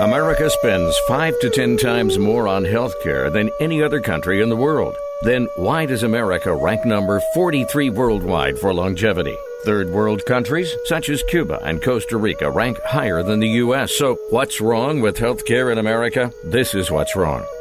America spends five to ten times more on healthcare than any other country in the world. Then why does America rank number 43 worldwide for longevity? Third world countries, such as Cuba and Costa Rica, rank higher than the U.S. So, what's wrong with healthcare in America? This is what's wrong.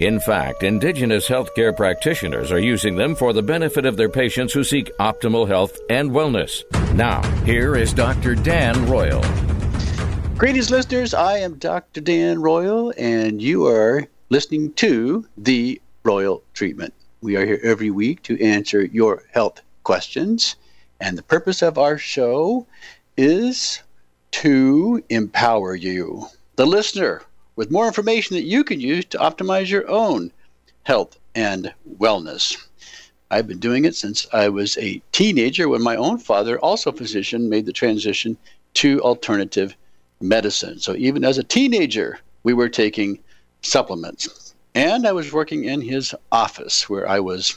In fact, indigenous healthcare practitioners are using them for the benefit of their patients who seek optimal health and wellness. Now, here is Dr. Dan Royal. Greetings, listeners. I am Dr. Dan Royal, and you are listening to the Royal Treatment. We are here every week to answer your health questions, and the purpose of our show is to empower you, the listener, with more information that you can use to optimize your own health and wellness. I've been doing it since I was a teenager when my own father, also a physician, made the transition to alternative medicine. So even as a teenager, we were taking supplements. And I was working in his office where I was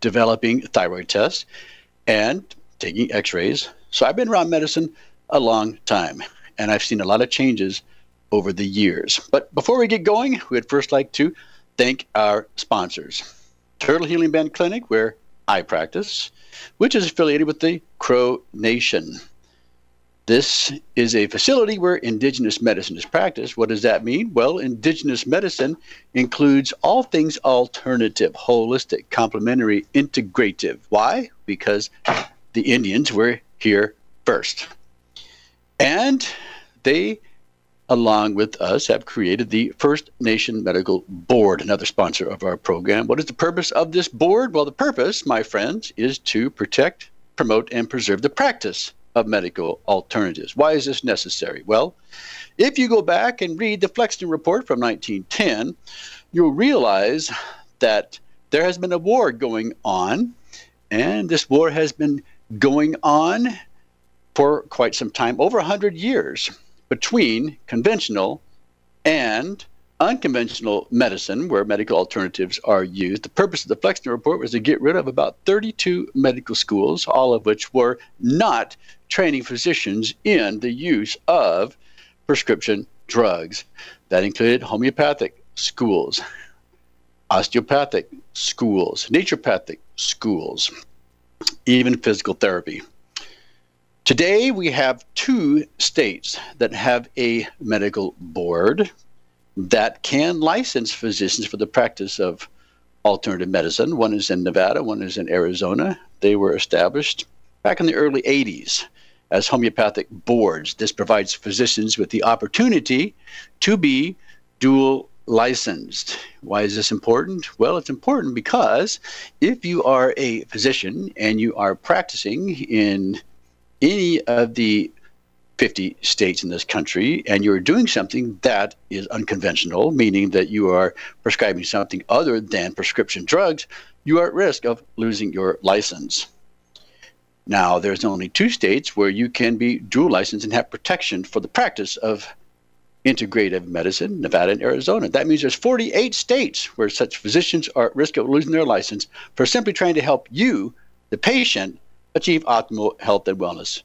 developing thyroid tests and taking x rays. So I've been around medicine a long time, and I've seen a lot of changes over the years. But before we get going, we'd first like to thank our sponsors Turtle Healing Band Clinic, where I practice, which is affiliated with the Crow Nation. This is a facility where indigenous medicine is practiced. What does that mean? Well, indigenous medicine includes all things alternative, holistic, complementary, integrative. Why? Because the Indians were here first. And they, along with us, have created the First Nation Medical Board, another sponsor of our program. What is the purpose of this board? Well, the purpose, my friends, is to protect, promote, and preserve the practice of medical alternatives. Why is this necessary? Well, if you go back and read the Flexner Report from 1910, you'll realize that there has been a war going on, and this war has been going on for quite some time, over 100 years, between conventional and unconventional medicine, where medical alternatives are used. The purpose of the Flexner Report was to get rid of about 32 medical schools, all of which were not training physicians in the use of prescription drugs. That included homeopathic schools, osteopathic schools, naturopathic schools, even physical therapy. Today, we have two states that have a medical board that can license physicians for the practice of alternative medicine. One is in Nevada, one is in Arizona. They were established back in the early 80s as homeopathic boards. This provides physicians with the opportunity to be dual licensed. Why is this important? Well, it's important because if you are a physician and you are practicing in any of the 50 states in this country and you're doing something that is unconventional, meaning that you are prescribing something other than prescription drugs, you are at risk of losing your license. Now, there's only two states where you can be dual licensed and have protection for the practice of integrative medicine, Nevada and Arizona. That means there's 48 states where such physicians are at risk of losing their license for simply trying to help you, the patient, achieve optimal health and wellness.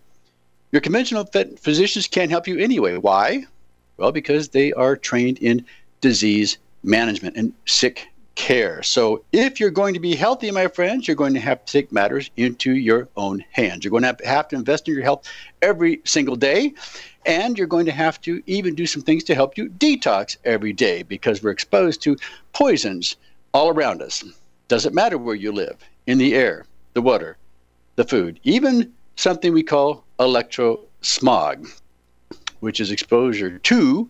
Your conventional physicians can't help you anyway. Why? Well, because they are trained in disease management and sick care. So, if you're going to be healthy, my friends, you're going to have to take matters into your own hands. You're going to have to, invest in your health every single day. And you're going to have to even do some things to help you detox every day because we're exposed to poisons all around us. Doesn't matter where you live in the air, the water, the food, even something we call electrosmog, which is exposure to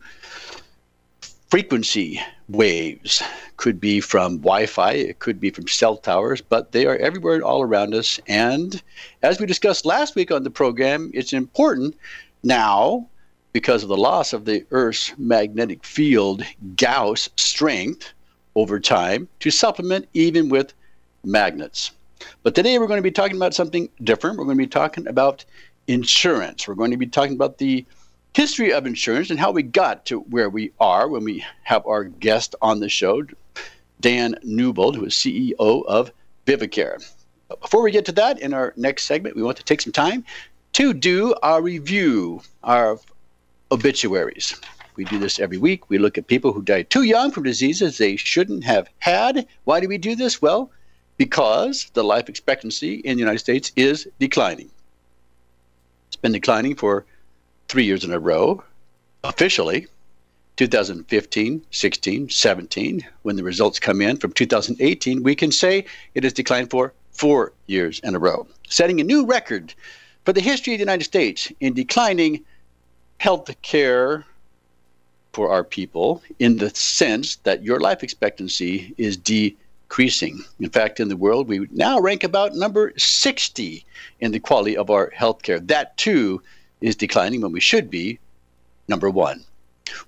frequency waves. Could be from Wi Fi, it could be from cell towers, but they are everywhere and all around us. And as we discussed last week on the program, it's important now because of the loss of the Earth's magnetic field Gauss strength over time to supplement even with magnets. But today we're going to be talking about something different. We're going to be talking about insurance. We're going to be talking about the history of insurance and how we got to where we are when we have our guest on the show, Dan Newbold, who is CEO of Vivicare. But before we get to that, in our next segment, we want to take some time to do our review, our obituaries. We do this every week. We look at people who died too young from diseases they shouldn't have had. Why do we do this? Well, because the life expectancy in the United States is declining. It's been declining for three years in a row, officially. 2015, 16, 17, when the results come in from 2018, we can say it has declined for four years in a row, setting a new record for the history of the United States in declining health care for our people in the sense that your life expectancy is decreasing. In fact, in the world, we now rank about number 60 in the quality of our health care. That too is declining when we should be number one.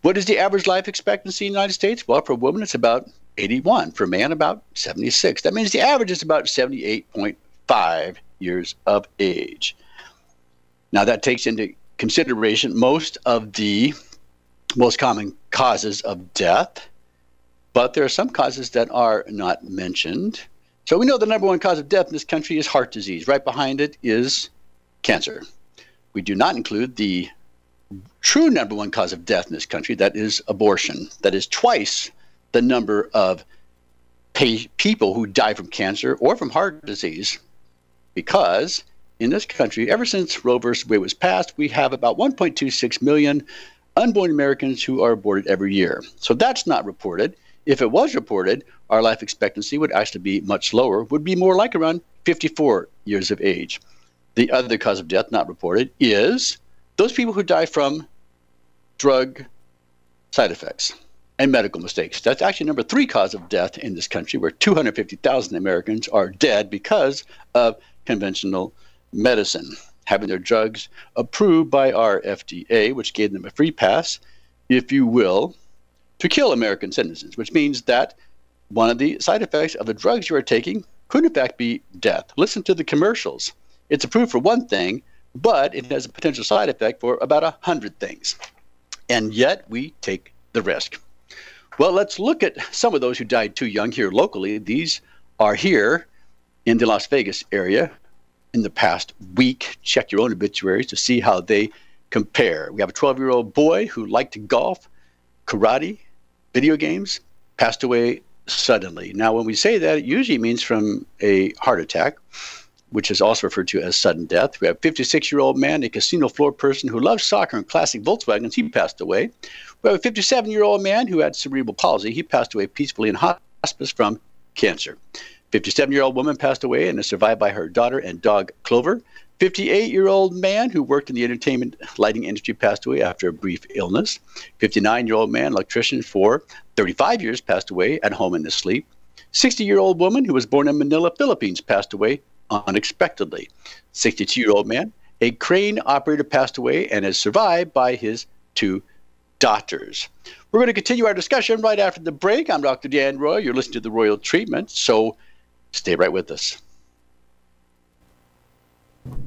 What is the average life expectancy in the United States? Well, for a woman, it's about 81. For a man, about 76. That means the average is about 78.5 years of age. Now, that takes into consideration most of the most common causes of death, but there are some causes that are not mentioned. So we know the number one cause of death in this country is heart disease. Right behind it is cancer. We do not include the true number one cause of death in this country, that is abortion. That is twice the number of people who die from cancer or from heart disease because in this country, ever since Roe v. Wade was passed, we have about 1.26 million unborn Americans who are aborted every year. So that's not reported. If it was reported, our life expectancy would actually be much lower, would be more like around 54 years of age. The other cause of death not reported is those people who die from drug side effects and medical mistakes. That's actually number three cause of death in this country, where 250,000 Americans are dead because of conventional medicine, having their drugs approved by our FDA, which gave them a free pass, if you will, to kill American citizens, which means that one of the side effects of the drugs you are taking could, in fact, be death. Listen to the commercials. It's approved for one thing, but it has a potential side effect for about a hundred things. And yet we take the risk. Well, let's look at some of those who died too young here locally. These are here in the Las Vegas area in the past week. Check your own obituaries to see how they compare. We have a 12 year old boy who liked to golf, karate, video games, passed away suddenly. Now, when we say that, it usually means from a heart attack, which is also referred to as sudden death. We have a 56 year old man, a casino floor person who loves soccer and classic Volkswagens. He passed away. We have a 57 year old man who had cerebral palsy. He passed away peacefully in hospice from cancer. 57 year old woman passed away and is survived by her daughter and dog Clover. 58 year old man who worked in the entertainment lighting industry passed away after a brief illness. 59 year old man, electrician for 35 years, passed away at home in his sleep. 60 year old woman who was born in Manila, Philippines, passed away unexpectedly. 62 year old man, a crane operator, passed away and is survived by his two daughters. We're going to continue our discussion right after the break. I'm Dr. Dan Roy. You're listening to the Royal Treatment. So Stay right with us.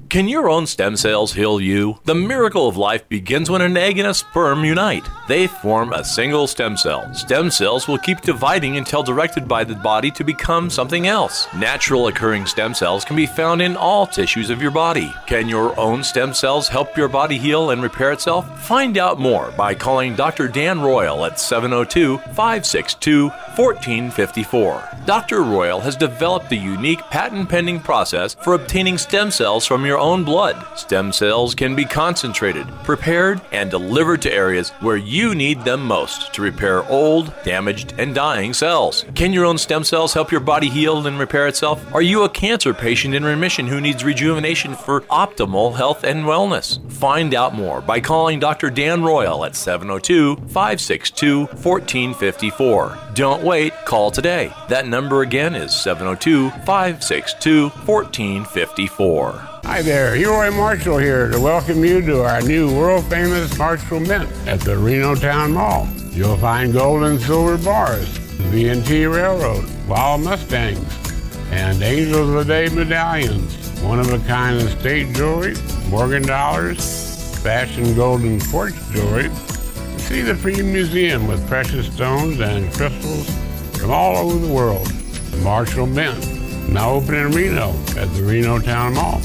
Can your own stem cells heal you? The miracle of life begins when an egg and a sperm unite. They form a single stem cell. Stem cells will keep dividing until directed by the body to become something else. Natural occurring stem cells can be found in all tissues of your body. Can your own stem cells help your body heal and repair itself? Find out more by calling Dr. Dan Royal at 702 562 1454. Dr. Royal has developed a unique patent pending process for obtaining stem cells from your own blood. Stem cells can be concentrated, prepared, and delivered to areas where you need them most to repair old, damaged, and dying cells. Can your own stem cells help your body heal and repair itself? Are you a cancer patient in remission who needs rejuvenation for optimal health and wellness? Find out more by calling Dr. Dan Royal at 702 562 1454. Don't wait, call today. That number again is 702 562 1454. Hi there, Roy Marshall here to welcome you to our new world famous Marshall Mint at the Reno Town Mall. You'll find gold and silver bars, V&T Railroad, Wild Mustangs, and Angels of the Day medallions, one of a kind estate jewelry, Morgan dollars, fashion golden quartz jewelry. See the free museum with precious stones and crystals from all over the world. The Marshall Mint, now open in Reno at the Reno Town Mall.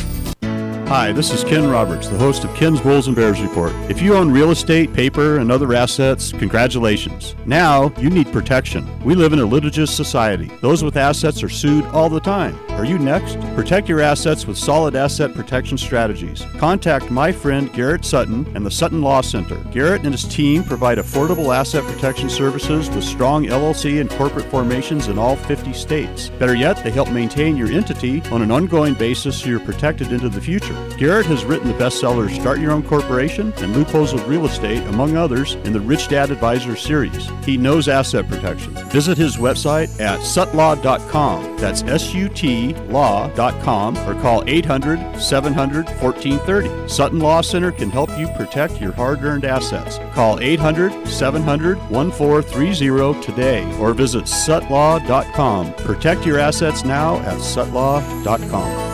Hi, this is Ken Roberts, the host of Ken's Bulls and Bears Report. If you own real estate, paper, and other assets, congratulations. Now you need protection. We live in a litigious society. Those with assets are sued all the time. Are you next? Protect your assets with solid asset protection strategies. Contact my friend Garrett Sutton and the Sutton Law Center. Garrett and his team provide affordable asset protection services with strong LLC and corporate formations in all 50 states. Better yet, they help maintain your entity on an ongoing basis so you're protected into the future. Garrett has written the bestsellers Start Your Own Corporation and Loopholes of Real Estate, among others, in the Rich Dad Advisor series. He knows asset protection. Visit his website at sutlaw.com. That's S U T law.com or call 800 700 1430. Sutton Law Center can help you protect your hard earned assets. Call 800 700 1430 today or visit sutlaw.com. Protect your assets now at sutlaw.com.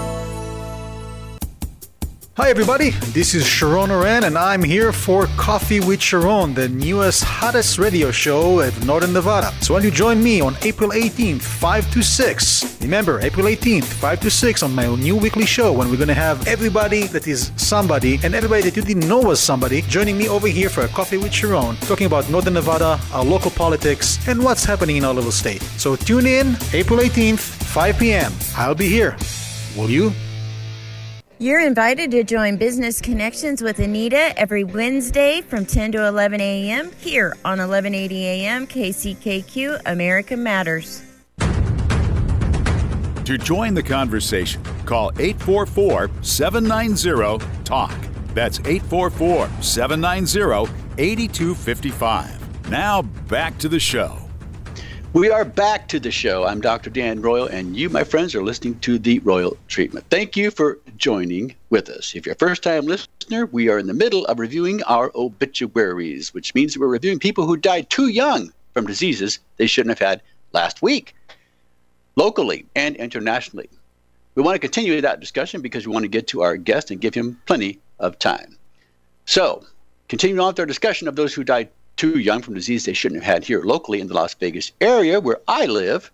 Hi, everybody. This is Sharon Oren, and I'm here for Coffee with Sharon, the newest, hottest radio show at Northern Nevada. So, don't you join me on April 18th, 5 to 6? Remember, April 18th, 5 to 6 on my new weekly show when we're going to have everybody that is somebody and everybody that you didn't know was somebody joining me over here for a Coffee with Sharon, talking about Northern Nevada, our local politics, and what's happening in our little state. So, tune in April 18th, 5 p.m. I'll be here. Will you? You're invited to join Business Connections with Anita every Wednesday from 10 to 11 a.m. here on 1180 a.m. KCKQ America Matters. To join the conversation, call 844 790 TALK. That's 844 790 8255. Now back to the show. We are back to the show. I'm Dr. Dan Royal, and you, my friends, are listening to the Royal Treatment. Thank you for joining with us. If you're a first time listener, we are in the middle of reviewing our obituaries, which means we're reviewing people who died too young from diseases they shouldn't have had last week, locally and internationally. We want to continue that discussion because we want to get to our guest and give him plenty of time. So, continuing on with our discussion of those who died too young from disease they shouldn't have had here locally in the Las Vegas area where I live.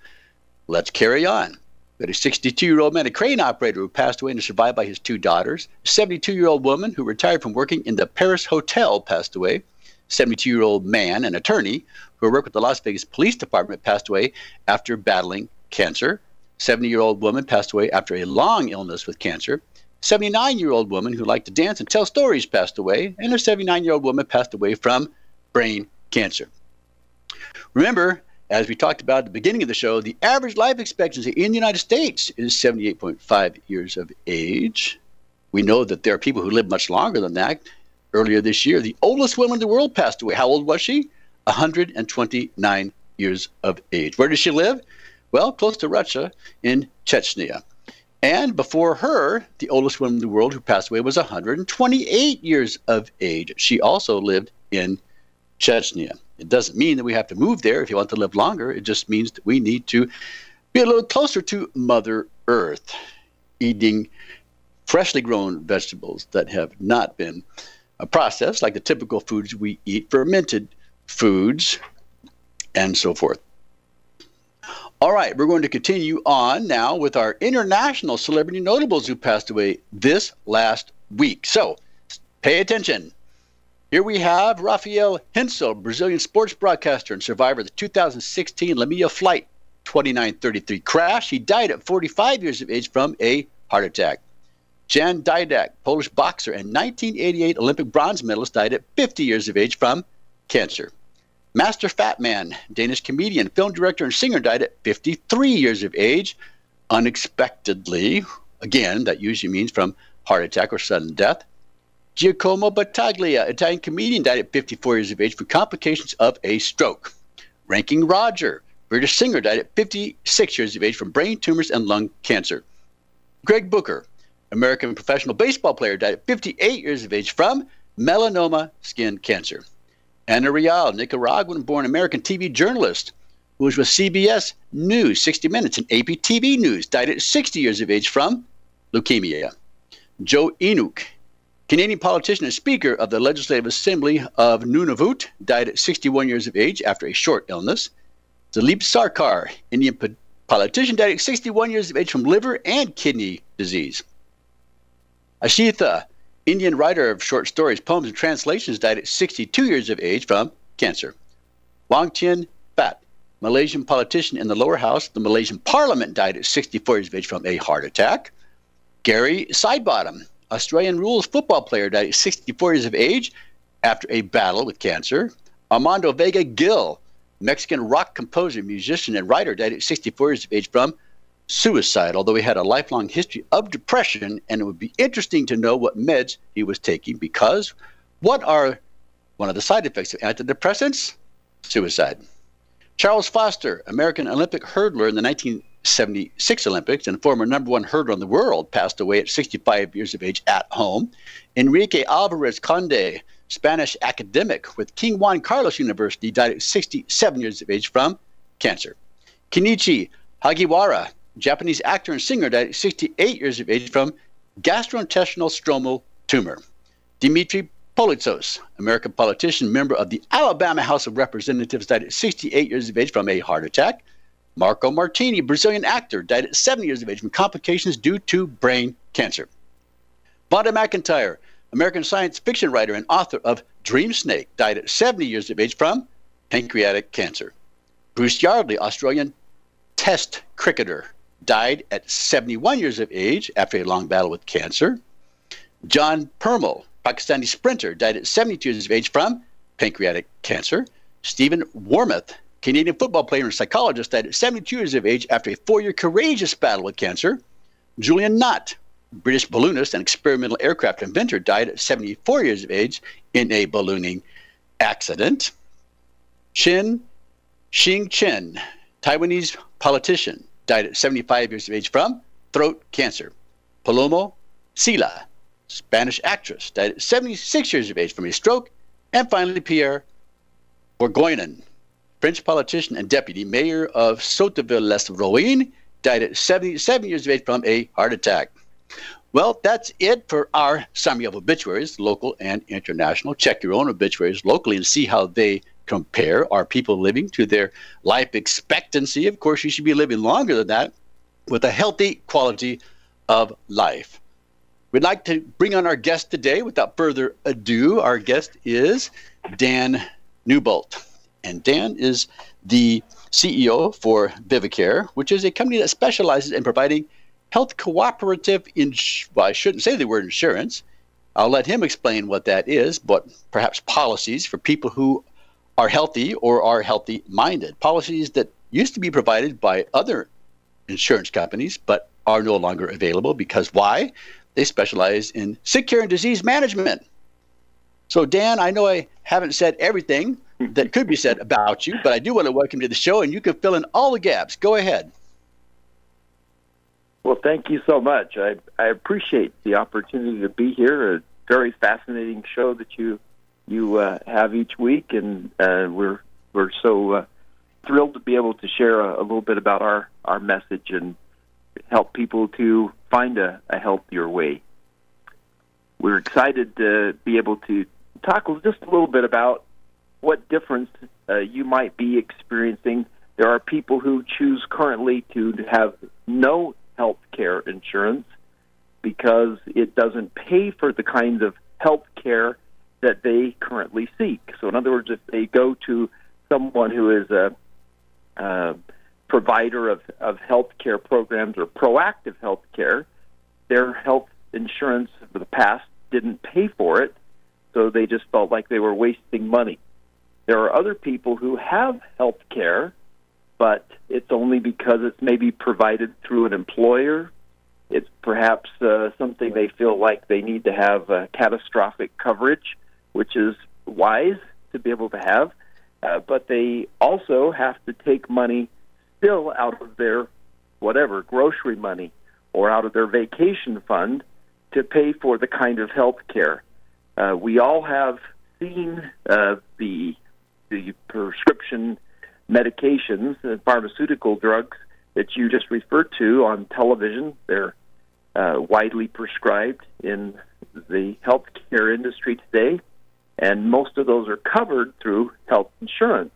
Let's carry on. Had a 62 year old man, a crane operator who passed away and is survived by his two daughters. A 72 year old woman who retired from working in the Paris Hotel passed away. 72 year old man, an attorney who worked with the Las Vegas Police Department, passed away after battling cancer. 70 year old woman passed away after a long illness with cancer. 79 year old woman who liked to dance and tell stories passed away. And a 79 year old woman passed away from brain cancer. Remember, as we talked about at the beginning of the show, the average life expectancy in the United States is 78.5 years of age. We know that there are people who live much longer than that. Earlier this year, the oldest woman in the world passed away. How old was she? 129 years of age. Where does she live? Well, close to Russia in Chechnya. And before her, the oldest woman in the world who passed away was 128 years of age. She also lived in Chechnya. It doesn't mean that we have to move there if you want to live longer. It just means that we need to be a little closer to Mother Earth, eating freshly grown vegetables that have not been uh, processed, like the typical foods we eat, fermented foods, and so forth. All right, we're going to continue on now with our international celebrity notables who passed away this last week. So pay attention. Here we have Rafael Henzel, Brazilian sports broadcaster and survivor of the 2016 Lamia Flight 2933 crash. He died at 45 years of age from a heart attack. Jan Dydak, Polish boxer and 1988 Olympic bronze medalist, died at 50 years of age from cancer. Master Fatman, Danish comedian, film director, and singer, died at 53 years of age unexpectedly. Again, that usually means from heart attack or sudden death. Giacomo Battaglia, Italian comedian, died at 54 years of age from complications of a stroke. Ranking Roger, British singer, died at 56 years of age from brain tumors and lung cancer. Greg Booker, American professional baseball player, died at 58 years of age from melanoma skin cancer. Ana Real, Nicaraguan born American TV journalist who was with CBS News, 60 Minutes, and AP TV News, died at 60 years of age from leukemia. Joe Enook, Canadian politician and Speaker of the Legislative Assembly of Nunavut, died at 61 years of age after a short illness. Dilip Sarkar, Indian politician, died at 61 years of age from liver and kidney disease. Ashitha, Indian writer of short stories, poems, and translations, died at 62 years of age from cancer. Tien Fat, Malaysian politician in the lower house, the Malaysian parliament, died at 64 years of age from a heart attack. Gary Sidebottom, Australian rules football player, died at 64 years of age after a battle with cancer. Armando Vega Gil, Mexican rock composer, musician, and writer, died at 64 years of age from suicide, although he had a lifelong history of depression, and it would be interesting to know what meds he was taking because what are one of the side effects of antidepressants? Suicide. Charles Foster, American Olympic hurdler in the 19 76 Olympics and former number one hurdler in the world, passed away at 65 years of age at home. Enrique Alvarez Conde, Spanish academic with King Juan Carlos University, died at 67 years of age from cancer. Kenichi Hagiwara, Japanese actor and singer, died at 68 years of age from gastrointestinal stromal tumor. Dimitri Polizos, American politician, member of the Alabama House of Representatives, died at 68 years of age from a heart attack. Marco Martini, Brazilian actor, died at 70 years of age from complications due to brain cancer. Vonda McIntyre, American science fiction writer and author of Dreamsnake, died at 70 years of age from pancreatic cancer. Bruce Yardley, Australian test cricketer, died at 71 years of age after a long battle with cancer. John Permal, Pakistani sprinter, died at 72 years of age from pancreatic cancer. Stephen Warmoth, Canadian football player and psychologist died at 72 years of age after a four year courageous battle with cancer. Julian Nott, British balloonist and experimental aircraft inventor, died at 74 years of age in a ballooning accident. Chin Xing Chen, Taiwanese politician, died at 75 years of age from throat cancer. Paloma Cela, Spanish actress, died at 76 years of age from a stroke. And finally, Pierre Bourguignon, French politician and deputy mayor of Sotteville-lès-Rouen, died at 77 years of age from a heart attack. Well, that's it for our summary of obituaries, local and international. Check your own obituaries locally and see how they compare. Are people living to their life expectancy? Of course, you should be living longer than that with a healthy quality of life. We'd like to bring on our guest today. Without further ado, our guest is Dan Newbold. And Dan is the CEO for Vivicare, which is a company that specializes in providing health cooperative, ins- well, I shouldn't say the word insurance. I'll let him explain what that is, but perhaps policies for people who are healthy or are healthy minded. Policies that used to be provided by other insurance companies, but are no longer available because why? They specialize in sick care and disease management. So, Dan, I know I haven't said everything, that could be said about you, but I do want to welcome you to the show, and you can fill in all the gaps. Go ahead. Well, thank you so much. I, I appreciate the opportunity to be here. A very fascinating show that you you uh, have each week, and uh, we're we're so uh, thrilled to be able to share a, a, little bit about our our message and help people to find a, a healthier way. We're excited to be able to talk just a little bit about what difference uh, you might be experiencing. There are people who choose currently to have no health care insurance because it doesn't pay for the kinds of health care that they currently seek. So, in other words, if they go to someone who is a, a provider of, of health care programs or proactive health care, their health insurance for the past didn't pay for it, so they just felt like they were wasting money. There are other people who have health care, but it's only because it's maybe provided through an employer. It's perhaps uh, something they feel like they need to have uh, catastrophic coverage, which is wise to be able to have. Uh, but they also have to take money still out of their whatever grocery money or out of their vacation fund to pay for the kind of health care. Uh, we all have seen uh, the the prescription medications, and pharmaceutical drugs that you just referred to on television. They're uh, widely prescribed in the healthcare industry today, and most of those are covered through health insurance.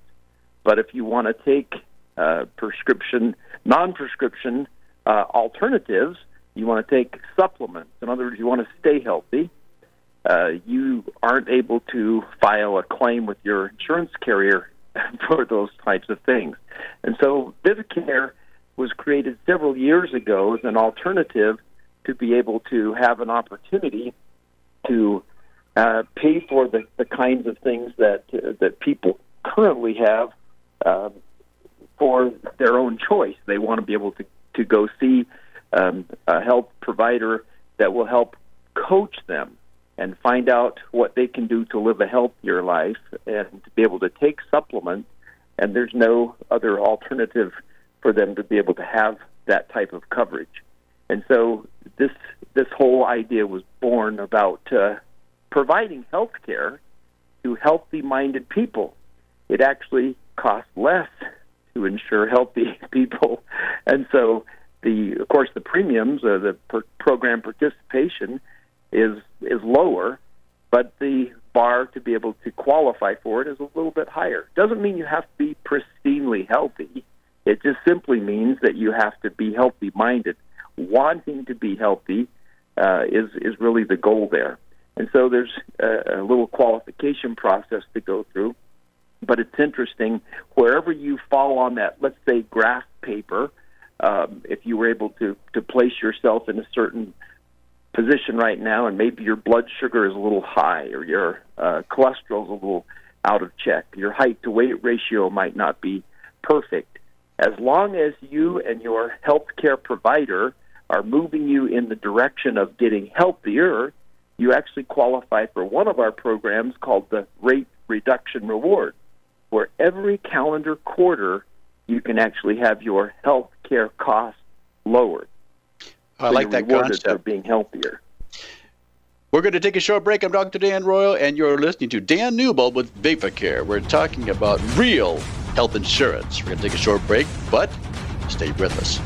But if you want to take uh, prescription, non-prescription uh, alternatives, you want to take supplements. In other words, you want to stay healthy. Uh, you aren't able to file a claim with your insurance carrier for those types of things. And so Vivicare was created several years ago as an alternative to be able to have an opportunity to uh, pay for the, the kinds of things that uh, that people currently have uh, for their own choice. They want to be able to, to go see um, a health provider that will help coach them and find out what they can do to live a healthier life and to be able to take supplements. And there's no other alternative for them to be able to have that type of coverage. And so this this whole idea was born about uh, providing health care to healthy minded people. It actually costs less to insure healthy people. And so the of course the premiums or the per- program participation is is lower, but the bar to be able to qualify for it is a little bit higher. Doesn't mean you have to be pristinely healthy. It just simply means that you have to be healthy minded. Wanting to be healthy uh, is is really the goal there. And so there's a, a little qualification process to go through. But it's interesting wherever you fall on that, let's say graph paper, um, if you were able to to place yourself in a certain position right now, and maybe your blood sugar is a little high, or your uh, cholesterol is a little out of check, your height to weight ratio might not be perfect. As long as you and your healthcare provider are moving you in the direction of getting healthier, you actually qualify for one of our programs called the Rate Reduction Reward, where every calendar quarter you can actually have your health care costs lowered. I So like you're that concept. for concept. being healthier. We're going to take a short break. I'm Dr. Dan Royal, and you're listening to Dan Newbold with Vivacare. We're talking about real health insurance. We're going to take a short break, but stay with us.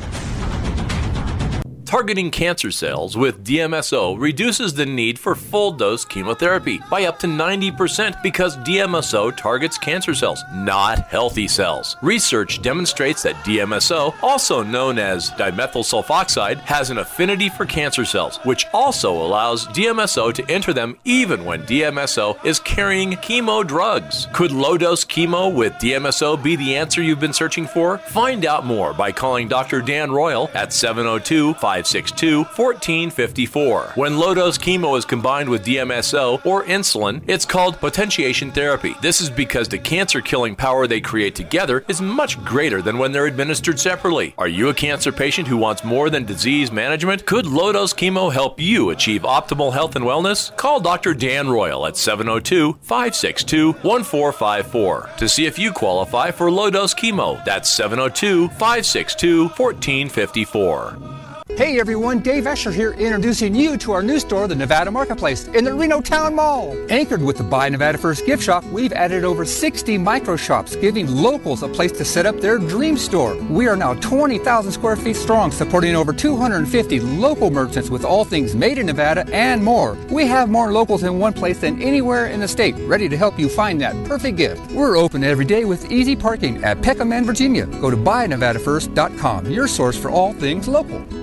Targeting cancer cells with DMSO reduces the need for full dose chemotherapy by up to 90% because DMSO targets cancer cells, not healthy cells. Research demonstrates that DMSO, also known as dimethyl sulfoxide, has an affinity for cancer cells, which also allows DMSO to enter them even when DMSO is carrying chemo drugs. Could low dose chemo with DMSO be the answer you've been searching for? Find out more by calling Dr. Dan Royal at 702 562 1454. When low dose chemo is combined with DMSO or insulin, it's called potentiation therapy. This is because the cancer killing power they create together is much greater than when they're administered separately. Are you a cancer patient who wants more than disease management? Could low dose chemo help you achieve optimal health and wellness? Call Dr. Dan Royal at 702 562 1454 to see if you qualify for low dose chemo. That's 702 562 1454. Hey everyone, Dave Escher here introducing you to our new store, the Nevada Marketplace, in the Reno Town Mall. Anchored with the Buy Nevada First gift shop, we've added over 60 micro shops, giving locals a place to set up their dream store. We are now 20,000 square feet strong, supporting over 250 local merchants with all things made in Nevada and more. We have more locals in one place than anywhere in the state, ready to help you find that perfect gift. We're open every day with easy parking at Peckham, and Virginia. Go to buynevadafirst.com, your source for all things local.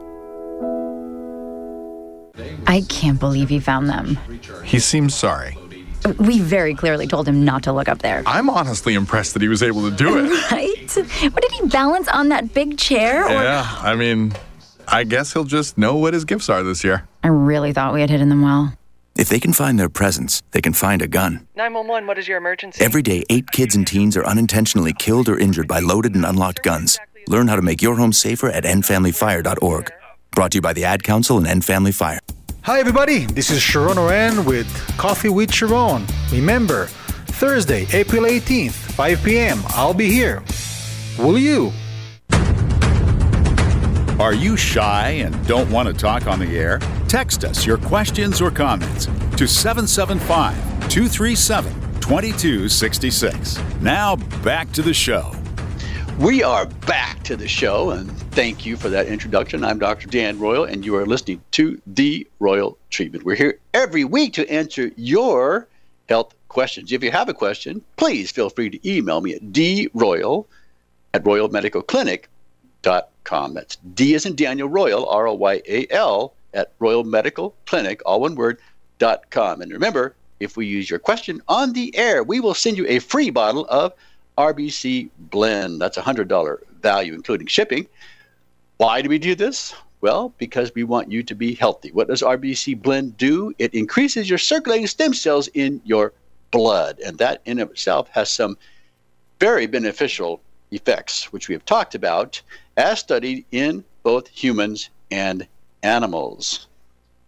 I can't believe he found them. He seems sorry. We very clearly told him not to look up there. I'm honestly impressed that he was able to do it. Right? What did he balance on that big chair? or- Yeah, I mean, I guess he'll just know what his gifts are this year. I really thought we had hidden them well. If they can find their presents, they can find a gun. 911, what is your emergency? Every day, eight kids and teens are unintentionally killed or injured by loaded and unlocked guns. Learn how to make your home safer at endfamilyfire.org. Brought to you by the Ad Council and End Family Fire. Hi, everybody. This is Sharon Oren with Coffee with Sharon. Remember, Thursday, April 18th, 5 p.m., I'll be here. Will you? Are you shy and don't want to talk on the air? Text us your questions or comments to 775 237 2266. Now back to the show. We are back to the show, and thank you for that introduction. I'm Dr. Dan Royal, and you are listening to The Royal Treatment. We're here every week to answer your health questions. If you have a question, please feel free to email me at droyal at royalmedicalclinic.com. That's D as in Daniel Royal, R O Y A L, at Royal Medical Clinic, all one word, dot com. And remember, if we use your question on the air, we will send you a free bottle of RBC Blend. That's a $100 value, including shipping. Why do we do this? Well, because we want you to be healthy. What does RBC Blend do? It increases your circulating stem cells in your blood, and that in itself has some very beneficial effects, which we have talked about as studied in both humans and animals.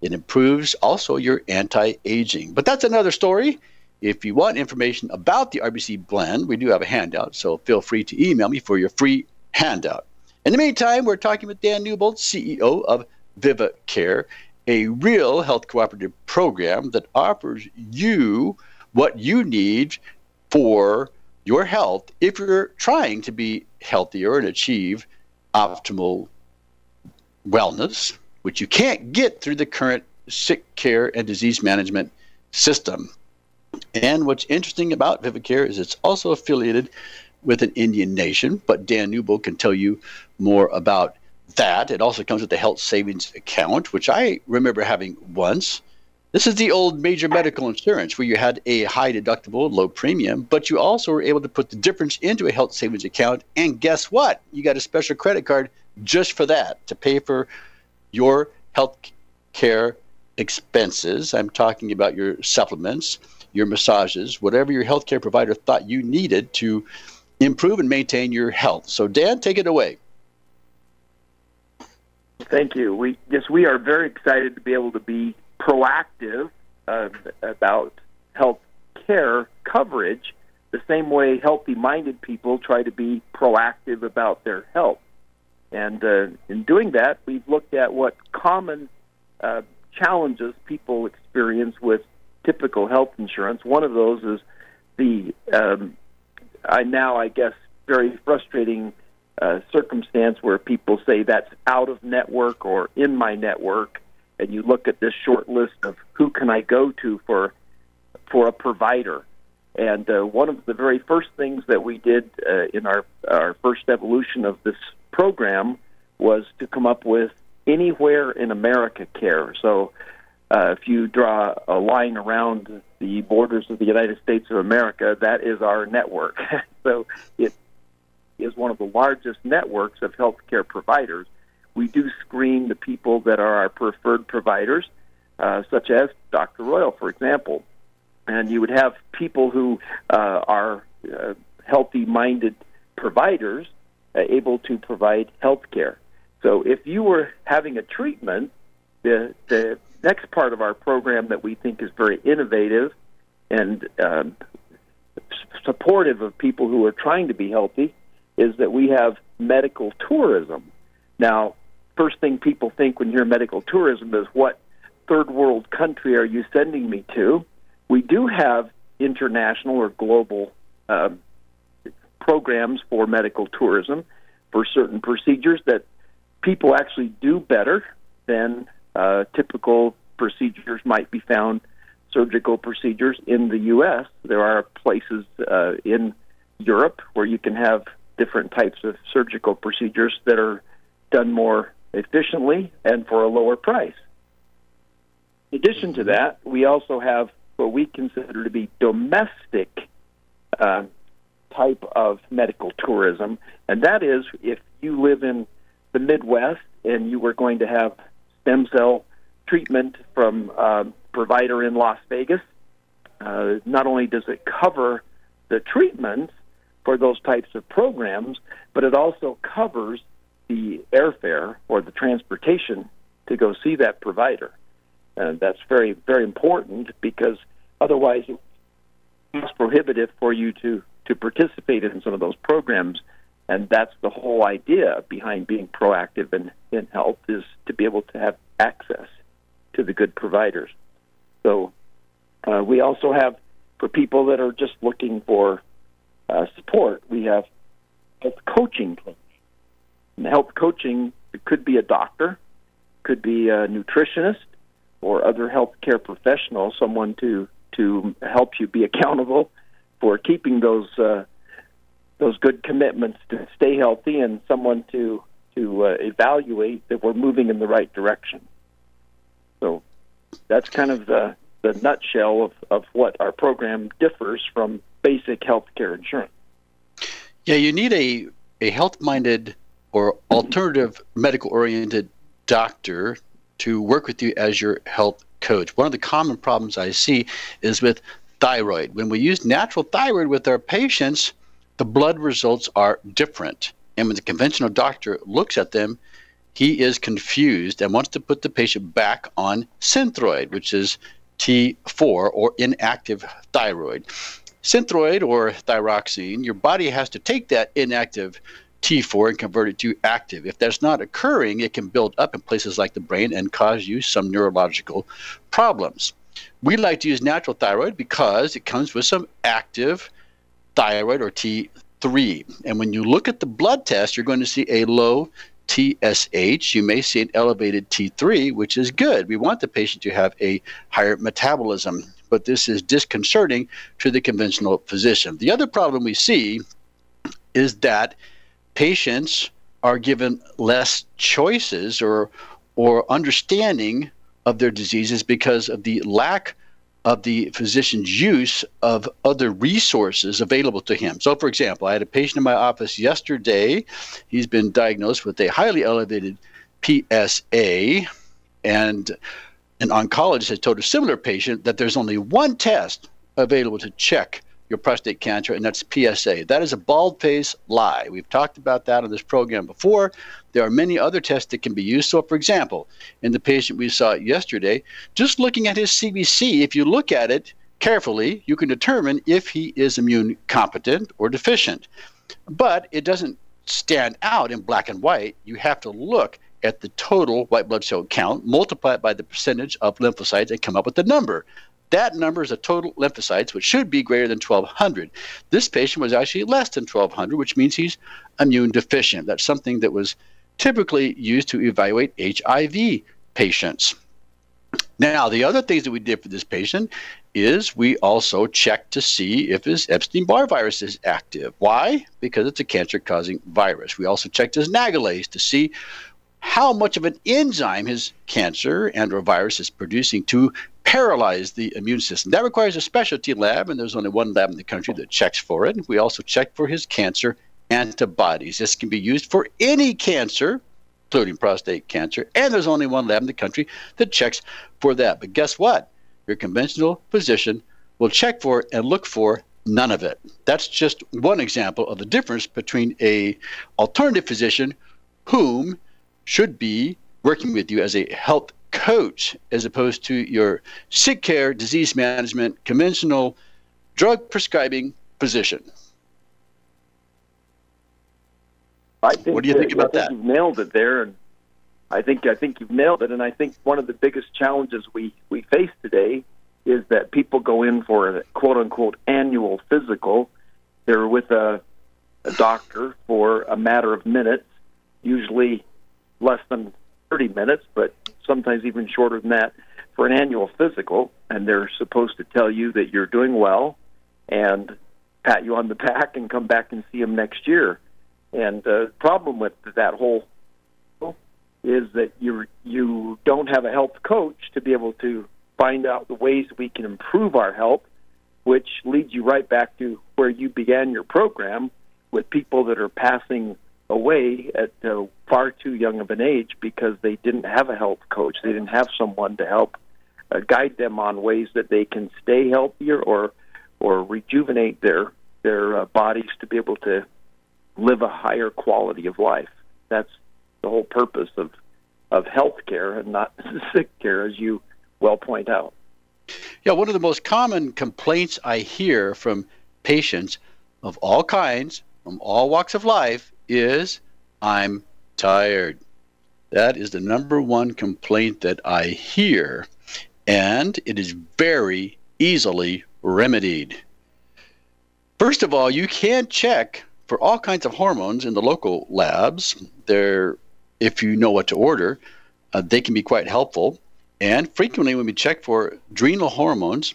It improves also your anti aging. But that's another story. If you want information about the RBC blend, we do have a handout, so feel free to email me for your free handout. In the meantime, we're talking with Dan Newbold, CEO of VivaCare, a real health cooperative program that offers you what you need for your health if you're trying to be healthier and achieve optimal wellness, which you can't get through the current sick care and disease management system. And what's interesting about Vivacare is it's also affiliated with an Indian nation, but Dan Newbold can tell you more about that. It also comes with a health savings account, which I remember having once. This is the old major medical insurance where you had a high deductible, low premium, but you also were able to put the difference into a health savings account. And guess what? You got a special credit card just for that to pay for your health care expenses. I'm talking about your supplements, your massages, whatever your healthcare provider thought you needed to improve and maintain your health. So, Dan, take it away. Thank you. We yes, we are very excited to be able to be proactive uh, about health care coverage, the same way healthy-minded people try to be proactive about their health. And uh, in doing that, we've looked at what common uh, challenges people experience with typical health insurance. One of those is the um, I now I guess very frustrating uh, circumstance where people say that's out of network or in my network, and you look at this short list of who can I go to for for a provider. And uh, one of the very first things that we did uh, in our our first evolution of this program was to come up with anywhere in America care. So uh, if you draw a line around the borders of the United States of America, that is our network. so it is one of the largest networks of healthcare providers. We do screen the people that are our preferred providers, uh, such as Dr. Royal, for example. And you would have people who uh, are uh, healthy minded providers uh, able to provide health care. So if you were having a treatment, the, the next part of our program that we think is very innovative and um, supportive of people who are trying to be healthy is that we have medical tourism. Now, first thing people think when you hear medical tourism is what third world country are you sending me to? We do have international or global um, programs for medical tourism for certain procedures that people actually do better than uh, typical procedures might be found surgical procedures in the U.S. There are places uh, in Europe where you can have different types of surgical procedures that are done more efficiently and for a lower price. In addition to that, we also have what we consider to be domestic uh, type of medical tourism, and that is if you live in the Midwest and you were going to have stem cell treatment from a provider in Las Vegas, uh, not only does it cover the treatments for those types of programs, but it also covers the airfare or the transportation to go see that provider. And that's very, very important because otherwise it's prohibitive for you to, to participate in some of those programs. And that's the whole idea behind being proactive in, in health is to be able to have access to the good providers. So uh, we also have for people that are just looking for uh, support, we have health coaching clinics. And health coaching could be a doctor, could be a nutritionist, or other healthcare professional, someone to to help you be accountable for keeping those uh, those good commitments to stay healthy, and someone to to uh, evaluate that we're moving in the right direction. So that's kind of the the nutshell of, of what our program differs from basic healthcare insurance. Yeah, you need a a health minded or alternative medical oriented doctor to work with you as your health coach. One of the common problems I see is with thyroid. When we use natural thyroid with our patients, the blood results are different. And when the conventional doctor looks at them, he is confused and wants to put the patient back on Synthroid, which is T4 or inactive thyroid. Synthroid or thyroxine, your body has to take that inactive T4 and convert it to active. If that's not occurring, it can build up in places like the brain and cause you some neurological problems. We like to use natural thyroid because it comes with some active thyroid or T3. And when you look at the blood test, you're going to see a low TSH. You may see an elevated T3, which is good. We want the patient to have a higher metabolism, but this is disconcerting to the conventional physician. The other problem we see is that patients are given less choices or or understanding of their diseases because of the lack of the physician's use of other resources available to him. So, for example, I had a patient in my office yesterday. He's been diagnosed with a highly elevated PSA, and an oncologist has told a similar patient that there's only one test available to check your prostate cancer, and that's PSA. That is a bald faced lie. We've talked about that on this program before. There are many other tests that can be used. So, for example, in the patient we saw yesterday, just looking at his CBC, if you look at it carefully, you can determine if he is immune competent or deficient. But it doesn't stand out in black and white. You have to look at the total white blood cell count, multiply it by the percentage of lymphocytes, and come up with the number. That number is a total lymphocytes, which should be greater than 1,200. This patient was actually less than 1,200, which means he's immune deficient. That's something that was typically used to evaluate HIV patients. Now, the other things that we did for this patient is we also checked to see if his Epstein Barr virus is active. Why? Because it's a cancer causing virus. We also checked his nagalase to see how much of an enzyme his cancer and or virus is producing to paralyze the immune system. That requires a specialty lab, and there's only one lab in the country that checks for it. We also check for his cancer antibodies. This can be used for any cancer, including prostate cancer, and there's only one lab in the country that checks for that. But guess what? Your conventional physician will check for it and look for none of it. That's just one example of the difference between a alternative physician whom should be working with you as a health coach as opposed to your sick care, disease management, conventional drug prescribing physician. I think what do you think about I think that? You've nailed it there, and I think I think you've nailed it. And I think one of the biggest challenges we we face today is that people go in for a quote unquote annual physical. They're with a, a doctor for a matter of minutes, usually less than 30 minutes, but sometimes even shorter than that, for an annual physical, and they're supposed to tell you that you're doing well and pat you on the back and come back and see them next year. And the uh, problem with that whole is that you you don't have a health coach to be able to find out the ways we can improve our health, which leads you right back to where you began your program with people that are passing away at uh, far too young of an age because they didn't have a health coach. They didn't have someone to help uh, guide them on ways that they can stay healthier or or rejuvenate their their uh, bodies to be able to live a higher quality of life. That's the whole purpose of of health care and not sick care, as you well point out. Yeah, one of the most common complaints I hear from patients of all kinds, from all walks of life, is I'm tired. That is the number one complaint that I hear, and it is very easily remedied. First of all, you can check for all kinds of hormones in the local labs. They're, if you know what to order, uh, they can be quite helpful. And frequently, when we check for adrenal hormones,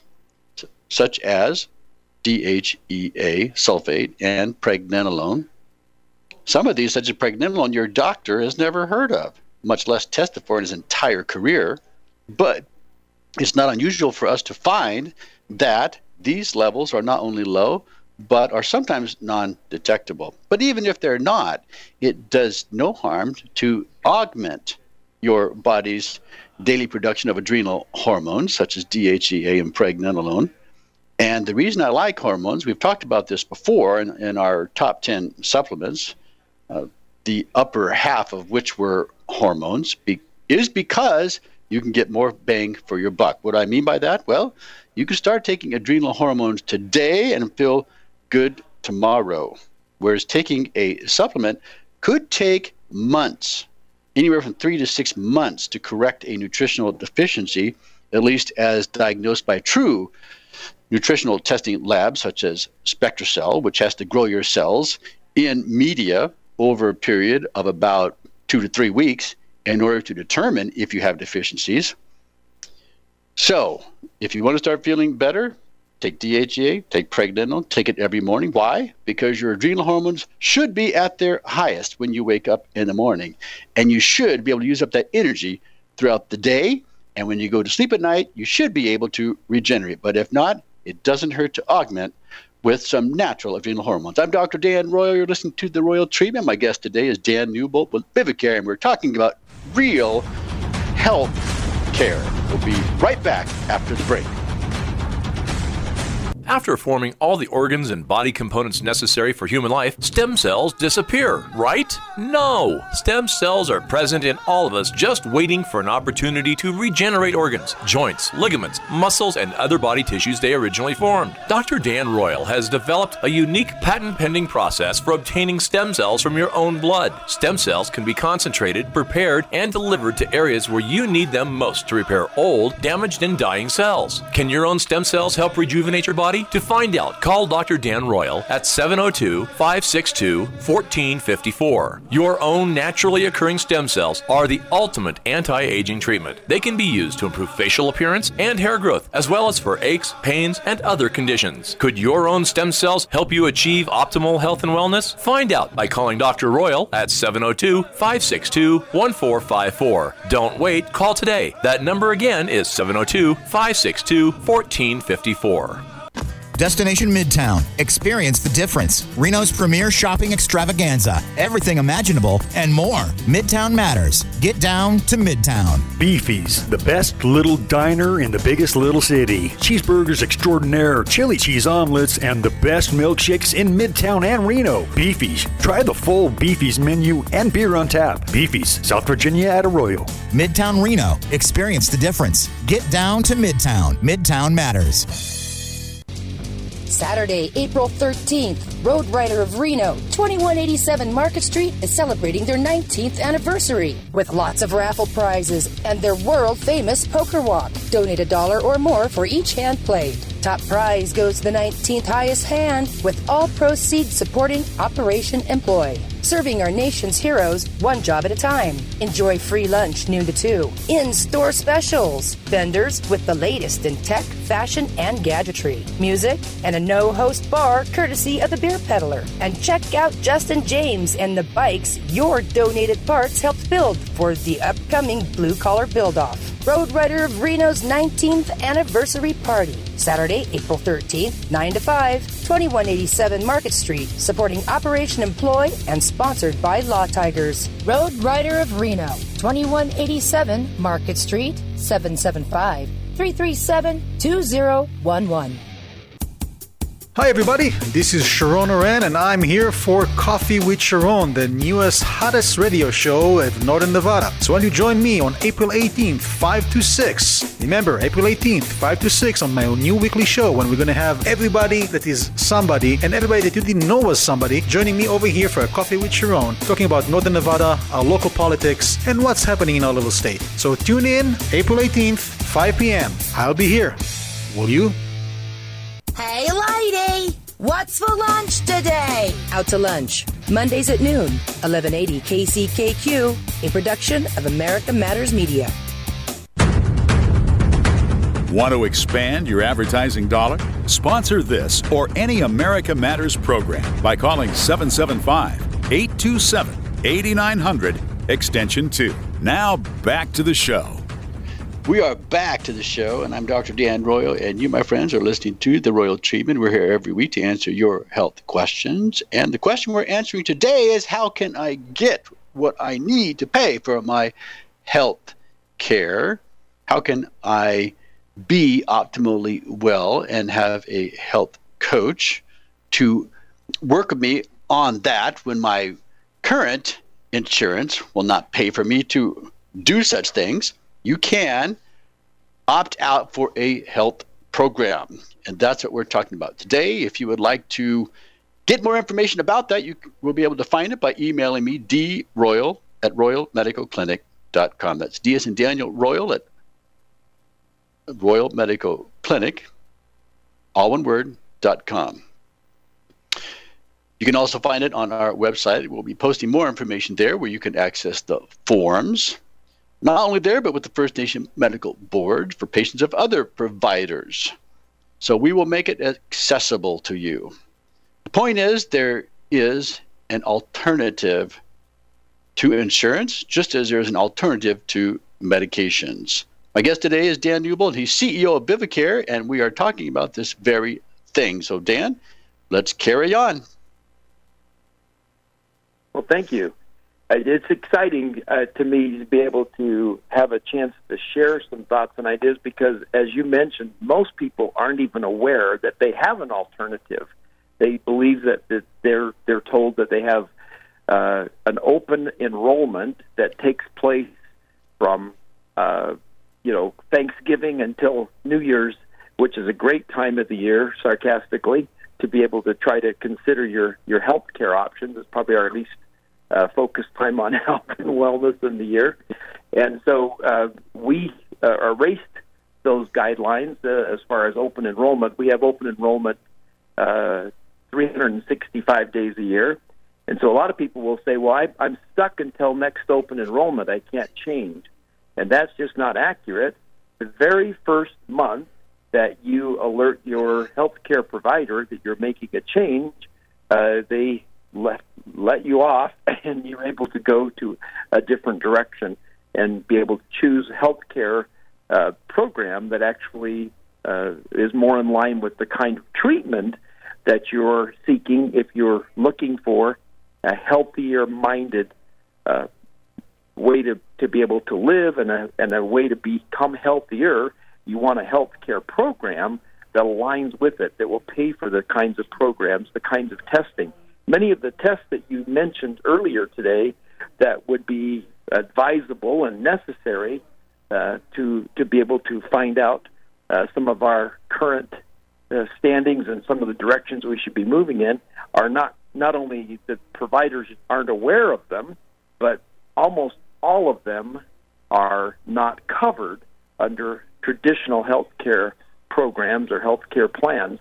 such as DHEA sulfate and pregnenolone, some of these, such as pregnenolone, your doctor has never heard of, much less tested for in his entire career. But it's not unusual for us to find that these levels are not only low, but are sometimes non detectable. But even if they're not, it does no harm to augment your body's daily production of adrenal hormones, such as DHEA and pregnenolone. And the reason I like hormones, we've talked about this before in, in our top 10 supplements, uh, the upper half of which were hormones, be, is because you can get more bang for your buck. What do I mean by that? Well, you can start taking adrenal hormones today and feel good tomorrow. Whereas taking a supplement could take months, anywhere from three to six months, to correct a nutritional deficiency, at least as diagnosed by true nutritional testing labs such as SpectraCell, which has to grow your cells in media over a period of about two to three weeks in order to determine if you have deficiencies. So, if you want to start feeling better, take DHEA, take pregnenolone, take it every morning. Why? Because your adrenal hormones should be at their highest when you wake up in the morning. And you should be able to use up that energy throughout the day. And when you go to sleep at night, you should be able to regenerate. But if not, it doesn't hurt to augment with some natural adrenal hormones. I'm Dr. Dan Royal. You're listening to The Royal Treatment. My guest today is Dan Newbold with Vivicare, and we're talking about real health care. We'll be right back after the break. After forming all the organs and body components necessary for human life, stem cells disappear, right? No! Stem cells are present in all of us, just waiting for an opportunity to regenerate organs, joints, ligaments, muscles, and other body tissues they originally formed. Dr. Dan Royal has developed a unique patent pending process for obtaining stem cells from your own blood. Stem cells can be concentrated, prepared, and delivered to areas where you need them most to repair old, damaged, and dying cells. Can your own stem cells help rejuvenate your body? To find out, call Dr. Dan Royal at 702 562 1454. Your own naturally occurring stem cells are the ultimate anti aging treatment. They can be used to improve facial appearance and hair growth, as well as for aches, pains, and other conditions. Could your own stem cells help you achieve optimal health and wellness? Find out by calling Dr. Royal at 702 562 1454. Don't wait, call today. That number again is 702 562 1454. Destination Midtown. Experience the difference. Reno's premier shopping extravaganza. Everything imaginable and more. Midtown matters. Get down to Midtown. Beefy's, the best little diner in the biggest little city. Cheeseburgers extraordinaire, chili cheese omelets, and the best milkshakes in Midtown and Reno. Beefy's. Try the full Beefy's menu and beer on tap. Beefy's, South Virginia at Arroyo. Midtown Reno. Experience the difference. Get down to Midtown. Midtown matters. Saturday, April 13th, Road Rider of Reno, 2187 Market Street is celebrating their 19th anniversary with lots of raffle prizes and their world famous poker walk. Donate a dollar or more for each hand played. Top prize goes to the 19th highest hand, with all proceeds supporting Operation Employ. Serving our nation's heroes one job at a time. Enjoy free lunch noon to 2. In store specials. Vendors with the latest in tech, fashion, and gadgetry. Music and a no host bar courtesy of the Beer Peddler. And check out Justin James and the bikes your donated parts helped build for the upcoming Blue Collar Build Off. Road Rider of Reno's 19th anniversary party. Saturday, April 13th, 9 to 5, 2187 Market Street, supporting Operation Employ and sponsored by Law Tigers. Road Rider of Reno, 2187 Market Street, 775 337 2011. Hi, everybody. This is Sharon Oren, and I'm here for Coffee with Sharon, the newest, hottest radio show at Northern Nevada. So, when you join me on April 18th, 5 to 6, remember, April 18th, 5 to 6, on my new weekly show, when we're going to have everybody that is somebody and everybody that you didn't know was somebody joining me over here for a Coffee with Sharon, talking about Northern Nevada, our local politics, and what's happening in our little state. So, tune in April 18th, 5 p.m. I'll be here. Will you? Hey, lady! What's for lunch today? Out to lunch. Mondays at noon, 1180 KCKQ, a production of America Matters Media. Want to expand your advertising dollar? Sponsor this or any America Matters program by calling 775 827 8900 extension 2. Now back to the show. We are back to the show, and I'm Dr. Dan Royal, and you, my friends, are listening to The Royal Treatment. We're here every week to answer your health questions. And the question we're answering today is how can I get what I need to pay for my health care? How can I be optimally well and have a health coach to work with me on that when my current insurance will not pay for me to do such things? You can opt out for a health program. And that's what we're talking about today. If you would like to get more information about that, you will be able to find it by emailing me, droyal at royalmedicalclinic.com. That's D as in Daniel Royal at Royal Medical Clinic, all one word, dot com. You can also find it on our website. We'll be posting more information there where you can access the forms not only there, but with the First Nation Medical Board for patients of other providers. So we will make it accessible to you. The point is, there is an alternative to insurance, just as there is an alternative to medications. My guest today is Dan Newbold. He's CEO of Vivicare, and we are talking about this very thing. So, Dan, let's carry on. Well, thank you it's exciting uh, to me to be able to have a chance to share some thoughts and ideas because, as you mentioned, most people aren't even aware that they have an alternative. They believe that, that they're they're told that they have uh, an open enrollment that takes place from uh, you know Thanksgiving until New Year's, which is a great time of the year. Sarcastically, to be able to try to consider your your health care options is probably our least uh, focus time on health and wellness in the year. And so uh, we uh, erased those guidelines uh, as far as open enrollment. We have open enrollment uh, 365 days a year. And so a lot of people will say, well, I, I'm stuck until next open enrollment. I can't change. And that's just not accurate. The very first month that you alert your healthcare provider that you're making a change, uh, they let let you off, and you're able to go to a different direction and be able to choose a healthcare uh, program that actually uh, is more in line with the kind of treatment that you're seeking if you're looking for a healthier minded uh, way to, to be able to live and a, and a way to become healthier. You want a health care program that aligns with it, that will pay for the kinds of programs, the kinds of testing many of the tests that you mentioned earlier today that would be advisable and necessary uh, to to be able to find out uh, some of our current uh, standings and some of the directions we should be moving in are not not only the providers aren't aware of them, but almost all of them are not covered under traditional health care programs or health care plans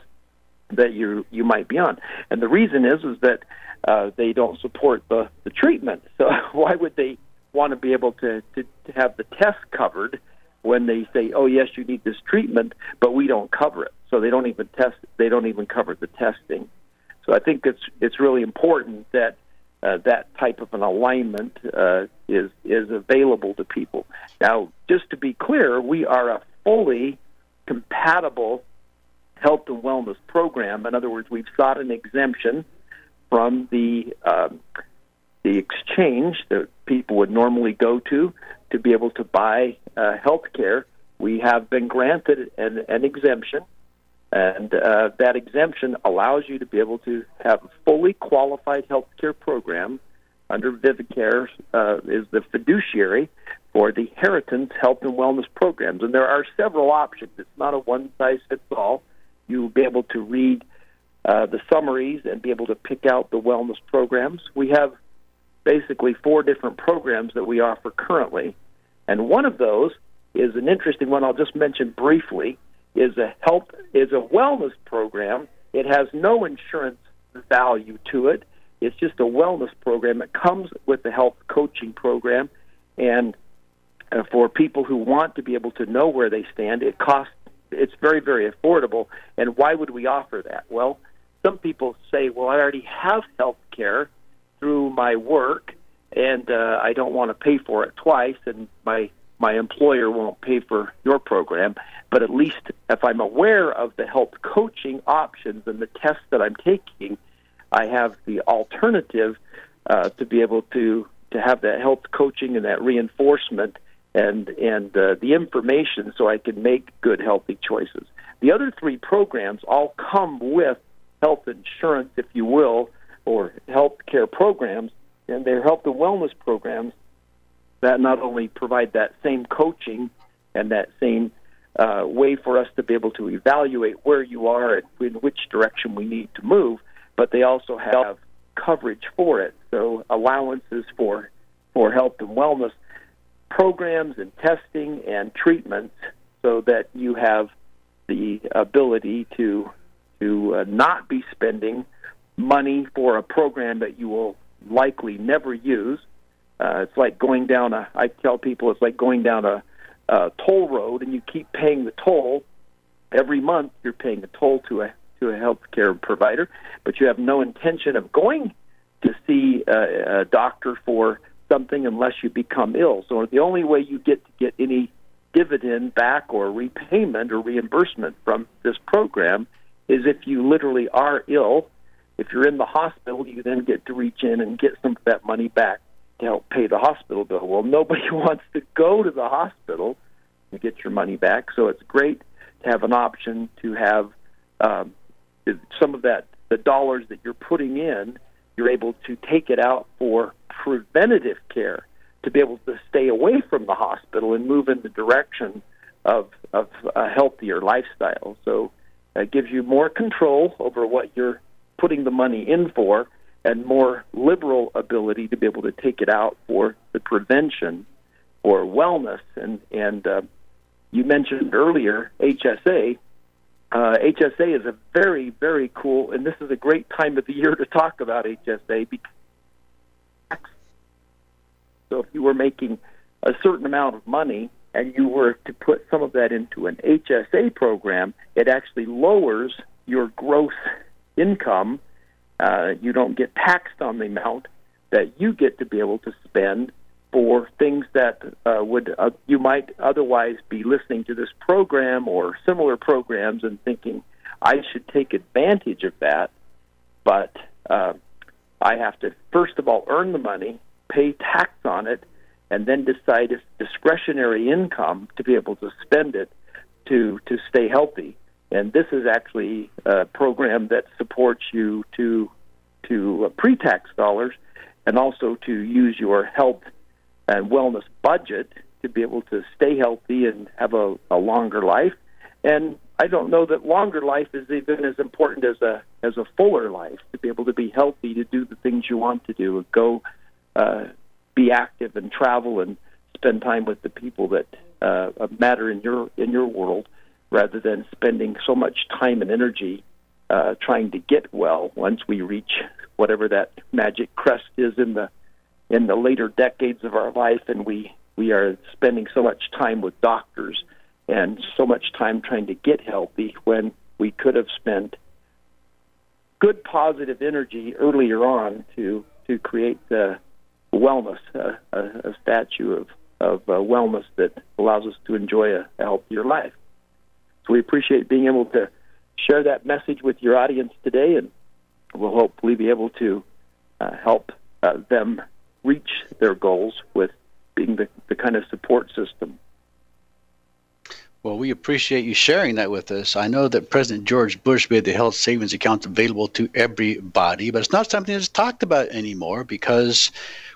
that you you might be on. And the reason is is that uh, they don't support the, the treatment. So why would they want to be able to, to, to have the test covered when they say, oh yes, you need this treatment, but we don't cover it. So they don't even test. They don't even cover the testing. So I think it's it's really important that uh, that type of an alignment uh, is is available to people. Now, just to be clear, we are a fully compatible health and wellness program. In other words, we've sought an exemption from the um, the exchange that people would normally go to to be able to buy uh, health care. We have been granted an, an exemption, and uh, that exemption allows you to be able to have a fully qualified health care program under Vivicare uh, is the fiduciary for the Heritance Health and Wellness programs. And there are several options. It's not a one size fits all. You'll be able to read uh, the summaries and be able to pick out the wellness programs. We have basically four different programs that we offer currently, and one of those is an interesting one. I'll just mention briefly. is a health is a wellness program. It has no insurance value to it. It's just a wellness program. It comes with the health coaching program, and uh, for people who want to be able to know where they stand, it costs. It's very very affordable. And why would we offer that? Well, some people say, well, I already have health care through my work, and uh, I don't want to pay for it twice, and my my employer won't pay for your program. But at least if I'm aware of the health coaching options and the tests that I'm taking, I have the alternative uh, to be able to to have that health coaching and that reinforcement and and uh, the information so I can make good healthy choices. The other three programs all come with health insurance, if you will, or health care programs, and they're health and wellness programs that not only provide that same coaching and that same uh, way for us to be able to evaluate where you are and in which direction we need to move, but they also have coverage for it. So allowances for for health and wellness programs and testing and treatments, so that you have the ability to to uh, not be spending money for a program that you will likely never use. Uh, it's like going down a. I tell people it's like going down a, a toll road, and you keep paying the toll every month. You're paying a toll to a to a healthcare provider, but you have no intention of going to see a, a doctor for something unless you become ill. So the only way you get to get any dividend back or repayment or reimbursement from this program is if you literally are ill. If you're in the hospital, you then get to reach in and get some of that money back to help pay the hospital bill. Well, nobody wants to go to the hospital and get your money back, so it's great to have an option to have um, some of that the dollars that you're putting in, you're able to take it out for preventative care to be able to stay away from the hospital and move in the direction of of a healthier lifestyle. So it gives you more control over what you're putting the money in for and more liberal ability to be able to take it out for the prevention or wellness. And, and uh, you mentioned earlier HSA. Uh, HSA is a very, very cool, and this is a great time of the year to talk about HSA because so if you were making a certain amount of money and you were to put some of that into an HSA program, it actually lowers your gross income. Uh, you don't get taxed on the amount that you get to be able to spend for things that uh, would uh, you might otherwise be listening to this program or similar programs and thinking I should take advantage of that, but uh, I have to first of all earn the money, pay tax on it, and then decide if discretionary income to be able to spend it to to stay healthy. And this is actually a program that supports you to to uh, pre-tax dollars and also to use your health and wellness budget to be able to stay healthy and have a, a longer life. And I don't know that longer life is even as important as a as a fuller life to be able to be healthy to do the things you want to do and go uh, be active and travel and spend time with the people that uh, matter in your in your world. rather than spending so much time and energy uh, trying to get well once we reach whatever that magic crest is in the in the later decades of our life and we we are spending so much time with doctors and so much time trying to get healthy when we could have spent good positive energy earlier on to to create the wellness uh, a, a statue of of uh, wellness that allows us to enjoy a, a healthier life. So we appreciate being able to share that message with your audience today, and we'll hopefully be able to uh, help uh, them reach their goals with being the, the kind of support system. Well, we appreciate you sharing that with us. I know that President George Bush made the health savings accounts available to everybody, but it's not something that's talked about anymore because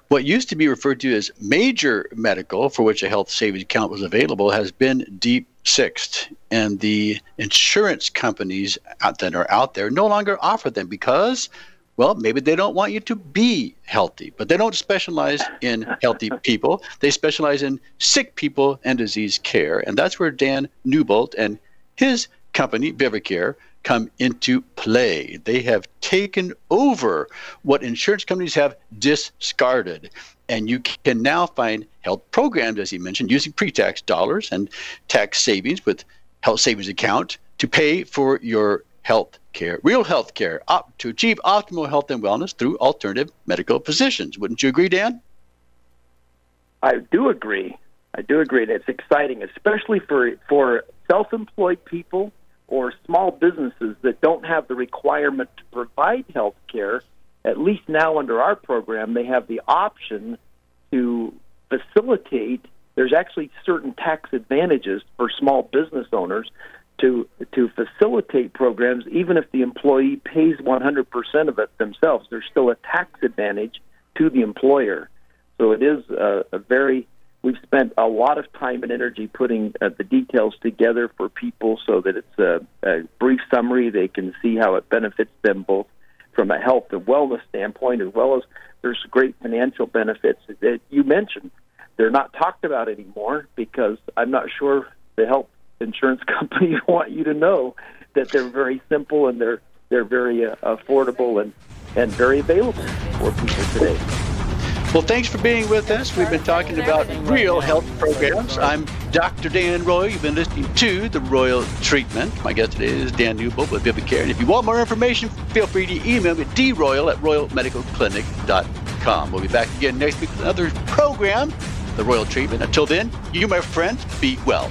what used to be referred to as major medical, for which a health savings account was available, has been deep sixth. And the insurance companies that are out there no longer offer them because, well, maybe they don't want you to be healthy, but they don't specialize in healthy people. They specialize in sick people and disease care. And that's where Dan Newbold and his company, Vivicare, come into play. They have taken over what insurance companies have discarded. And you can now find health programs, as he mentioned, using pre tax dollars and tax savings with health savings account to pay for your health care, real health care, op- to achieve optimal health and wellness through alternative medical physicians. Wouldn't you agree, Dan? I do agree. I do agree. It's exciting, especially for for self-employed people or small businesses that don't have the requirement to provide health care, at least now under our program, they have the option to facilitate. There's actually certain tax advantages for small business owners to to facilitate programs, even if the employee pays 100% of it themselves. There's still a tax advantage to the employer. So it is a, a very We've spent a lot of time and energy putting uh, the details together for people so that it's a, a brief summary. They can see how it benefits them both from a health and wellness standpoint, as well as there's great financial benefits that you mentioned. They're not talked about anymore because I'm not sure the health insurance companies want you to know that they're very simple and they're they're very uh, affordable and and very available for people today. Well, thanks for being with us. We've been talking about real health programs. I'm Dr. Dan Roy. You've been listening to The Royal Treatment. My guest today is Dan Newbold with Vivicare. And if you want more information, feel free to email me at droyal at royalmedicalclinic.com. We'll be back again next week with another program, The Royal Treatment. Until then, you, my friends, be well.